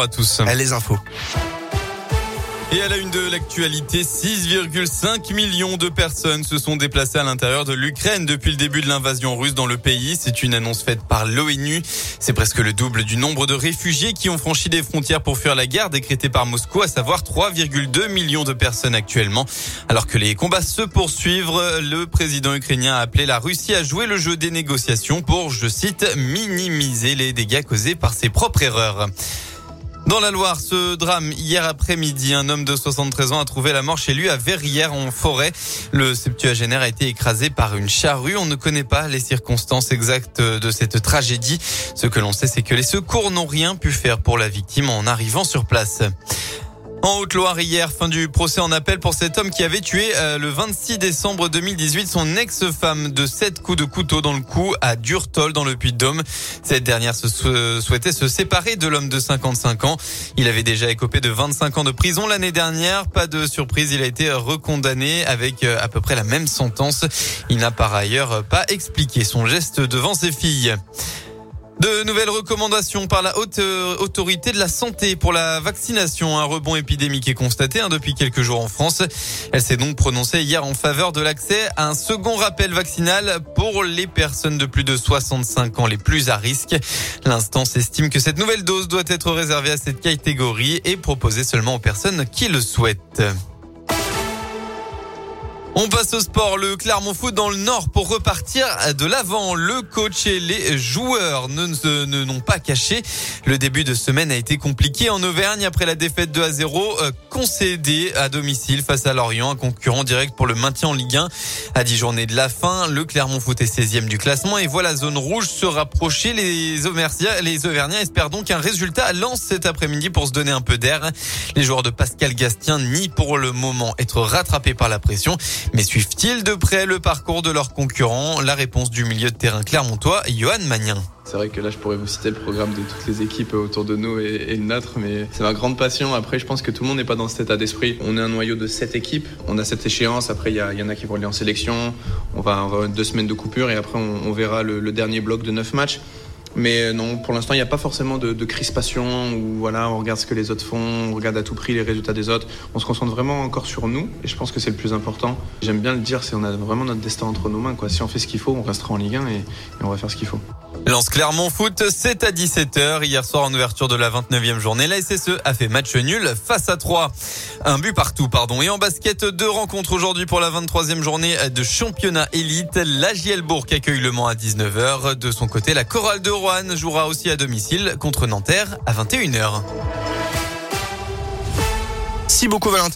à tous. Les infos. Et à la une de l'actualité, 6,5 millions de personnes se sont déplacées à l'intérieur de l'Ukraine depuis le début de l'invasion russe dans le pays. C'est une annonce faite par l'ONU. C'est presque le double du nombre de réfugiés qui ont franchi des frontières pour fuir la guerre décrétée par Moscou, à savoir 3,2 millions de personnes actuellement. Alors que les combats se poursuivent, le président ukrainien a appelé la Russie à jouer le jeu des négociations pour, je cite, minimiser les dégâts causés par ses propres erreurs. Dans la Loire, ce drame hier après-midi, un homme de 73 ans a trouvé la mort chez lui à Verrières en forêt. Le septuagénaire a été écrasé par une charrue. On ne connaît pas les circonstances exactes de cette tragédie. Ce que l'on sait, c'est que les secours n'ont rien pu faire pour la victime en arrivant sur place. En Haute-Loire hier, fin du procès en appel pour cet homme qui avait tué euh, le 26 décembre 2018 son ex-femme de sept coups de couteau dans le cou à Durtol dans le Puy-de-Dôme. Cette dernière se souhaitait se séparer de l'homme de 55 ans. Il avait déjà écopé de 25 ans de prison l'année dernière. Pas de surprise, il a été recondamné avec euh, à peu près la même sentence. Il n'a par ailleurs pas expliqué son geste devant ses filles. De nouvelles recommandations par la haute euh, autorité de la santé pour la vaccination. Un rebond épidémique est constaté hein, depuis quelques jours en France. Elle s'est donc prononcée hier en faveur de l'accès à un second rappel vaccinal pour les personnes de plus de 65 ans les plus à risque. L'instance estime que cette nouvelle dose doit être réservée à cette catégorie et proposée seulement aux personnes qui le souhaitent. On passe au sport. Le Clermont Foot dans le Nord pour repartir de l'avant. Le coach et les joueurs ne n'ont pas caché. Le début de semaine a été compliqué en Auvergne après la défaite 2 à 0 euh, concédée à domicile face à Lorient, un concurrent direct pour le maintien en Ligue 1. À 10 journées de la fin, le Clermont Foot est 16e du classement et voit la zone rouge se rapprocher. Les Auvergnats, les Auvergnats espèrent donc un résultat lance cet après-midi pour se donner un peu d'air. Les joueurs de Pascal Gastien nient pour le moment être rattrapés par la pression. Mais suivent-ils de près le parcours de leurs concurrents? La réponse du milieu de terrain clermontois, Johan Magnin. C'est vrai que là, je pourrais vous citer le programme de toutes les équipes autour de nous et, le nôtre, mais c'est ma grande passion. Après, je pense que tout le monde n'est pas dans cet état d'esprit. On est un noyau de sept équipes. On a cette échéance. Après, il y, en a qui vont aller en sélection. On va avoir deux semaines de coupure et après, on, verra le, le dernier bloc de neuf matchs. Mais euh, non, pour l'instant, il n'y a pas forcément de, crispation où voilà, on regarde ce que les autres font, on regarde à tout prix les résultats des autres. On se concentre vraiment encore sur nous et je pense que c'est le plus important. J'aime bien le dire, c'est on a vraiment notre destin entre nos mains. Quoi. Si on fait ce qu'il faut, on restera en Ligue 1 et, et on va faire ce qu'il faut. Lance Clermont Foot, c'est à 17h. Hier soir, en ouverture de la 29e journée, la SSE a fait match nul face à 3. Un but partout, pardon. Et en basket, deux rencontres aujourd'hui pour la 23e journée de championnat élite. La Gielbourg accueille Le Mans à 19h. De son côté, la Chorale de Rouen jouera aussi à domicile contre Nanterre à 21h. Si beaucoup Valentin.